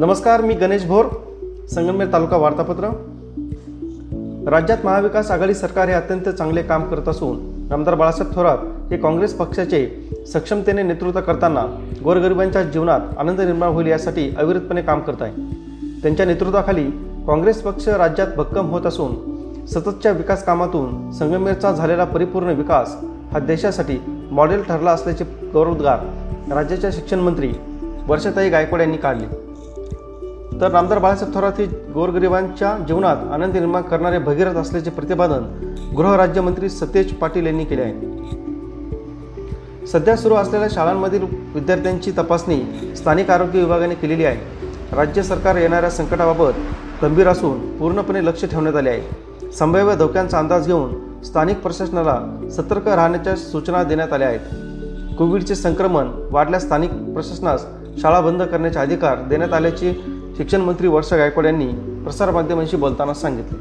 नमस्कार मी गणेश भोर संगमनेर तालुका वार्तापत्र. राज्यात महाविकास आघाडी सरकार हे अत्यंत चांगले काम करत असून आमदार बाळासाहेब थोरात हे काँग्रेस पक्षाचे सक्षमतेने नेतृत्व करताना गोरगरिबांच्या जीवनात आनंद निर्माण होईल यासाठी अविरतपणे काम करत आहे. त्यांच्या नेतृत्वाखाली काँग्रेस पक्ष राज्यात भक्कम होत असून सततच्या विकास कामातून संगमेरचा झालेला परिपूर्ण विकास हा देशासाठी मॉडेल ठरला असल्याचे गौरवोद्गार राज्याच्या शिक्षण मंत्री वर्षाताई गायकवाड यांनी काढले. तर नामदार बाळासाहेब थोरात हे गोरगरिबांच्या जीवनात आनंद निर्माण करणारे भगीरथ असल्याचे प्रतिपादन गृहराज्यमंत्री सतेज पाटील यांनी केले आहे. सध्या सुरू असलेल्या शाळांमधील विद्यार्थ्यांची तपासणी स्थानिक आरोग्य विभागाने केलेली आहे. राज्य सरकार येणाऱ्या संकटाबाबत गंभीर असून पूर्णपणे लक्ष ठेवण्यात आले आहे. संभाव्य धोक्यांचा अंदाज घेऊन स्थानिक प्रशासनाला सतर्क राहण्याच्या सूचना देण्यात आल्या आहेत. कोविडचे संक्रमण वाढल्यास स्थानिक प्रशासनास शाळा बंद करण्याचे अधिकार देण्यात आल्याची शिक्षण मंत्री वर्षा गायकवाड यांनी प्रसारमाध्यमांशी बोलताना सांगितले.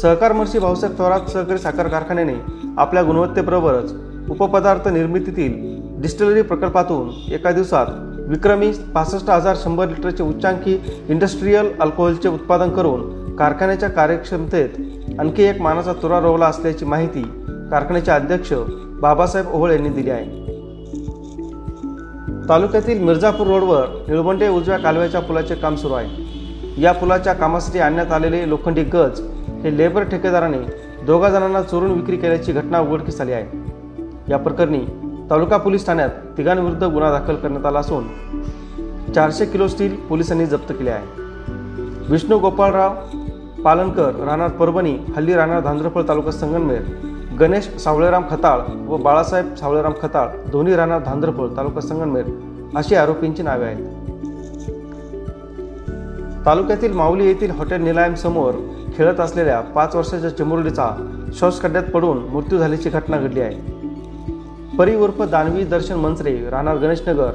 सहकार मंत्री भाऊसाहेब थोरात सहकारी साखर कारखान्याने आपल्या गुणवत्तेबरोबरच उपपदार्थ निर्मितीतील डिस्टिलरी प्रकल्पातून एका दिवसात विक्रमी पासष्ट हजार शंभर लिटरचे उच्चांकी इंडस्ट्रीयल अल्कोहोलचे उत्पादन करून कारखान्याच्या कार्यक्षमतेत आणखी एक मानाचा तुरा रोवला असल्याची माहिती कारखान्याचे अध्यक्ष बाबासाहेब ओहळ यांनी दिली आहे. तालुक्यातील मिर्झापूर रोडवर निळवंडे उजव्या कालव्याच्या पुलाचे काम सुरू आहे. या पुलाच्या कामासाठी आणण्यात आलेले लोखंडी गज हे लेबर ठेकेदाराने दोघा जणांना चोरून विक्री केल्याची घटना उघडकीस आली आहे. या प्रकरणी तालुका पोलीस ठाण्यात तिघांविरुद्ध गुन्हा दाखल करण्यात आला असून चारशे किलो स्टील पोलिसांनी जप्त केले आहे. विष्णू गोपाळराव पालनकर राहणार परभणी हल्ली राहणार धांद्रफळ तालुका संगमनेर गणेश सावळेराम खताळ व बाळासाहेब सावळेराम खताळ दोन्ही राहणार धांद्रपूर तालुका संगमनेर अशी आरोपींची नावे आहेत. तालुक्यातील माऊली येथील हॉटेल निलायम समोर खेळत असलेल्या पाच वर्षाच्या चिमुरडीचा श्वास खड्ड्यात पडून मृत्यू झाल्याची घटना घडली आहे. परी उर्फ दानवी दर्शन मंचरे राहणार गणेशनगर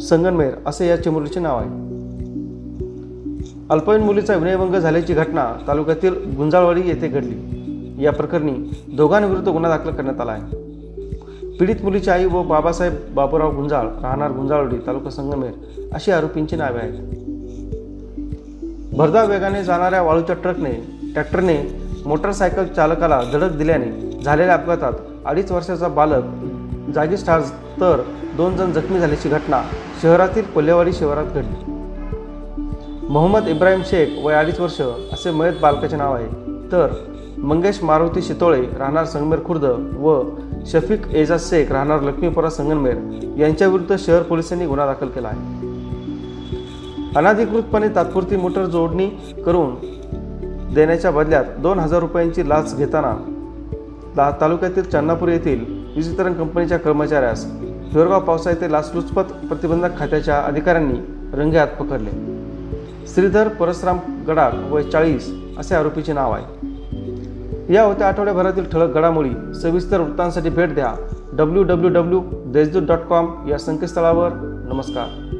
संगनमेर असे या चिमुरडीचे नाव आहे. अल्पवयीन मुलीचा विनयभंग झाल्याची घटना तालुक्यातील गुंजाळवाडी येथे घडली. या प्रकरणी दोघांविरुद्ध गुन्हा दाखल करण्यात आला आहे. पीडित मुलीची आई व बाबासाहेब बाबूराव गुंजाळ राहणार गुंजाळवडी तालुका संगमेर अशी आरोपींची नावे आहेत. भरधाव वेगाने जाणाऱ्या वाळूच्या ट्रकने ट्रॅक्टरने मोटरसायकल चालकाला धडक दिल्याने झालेल्या अपघातात अडीच वर्षाचा बालक जागीच ठार तर दोन जण जखमी झाल्याची घटना शहरातील कोल्हेवाडी शिवारात घडली. मोहम्मद इब्राहिम शेख वय अडीच वर्ष असे मयत बालकाचे नाव आहे. तर मंगेश मारुती शितोळे राहणार संगमेर खुर्द व शफीक एजाज शेख राहणार लक्ष्मीपुरा संगमेर यांच्याविरुद्ध शहर पोलिसांनी गुन्हा दाखल केला आहे. अनाधिकृतपणे तात्पुरती मोटर जोडणी करून देण्याच्या बदल्यात दोन हजार रुपयांची लाच घेताना ला तालुक्यातील चन्नापूर येथील वीज वितरण कंपनीच्या कर्मचाऱ्यास हिवरगाव पावसा येथे लाचलुचपत प्रतिबंधक खात्याच्या अधिकाऱ्यांनी रंगे हात पकडले. श्रीधर परसराम गडाख व चाळीस असे आरोपीचे नाव आहे. या होत्या आठवड्याभरातील ठळक घडामोडी. सविस्तर वृत्तांसाठी भेट द्या. W W W Deshdoot dot com या संकेतस्थळावर. नमस्कार.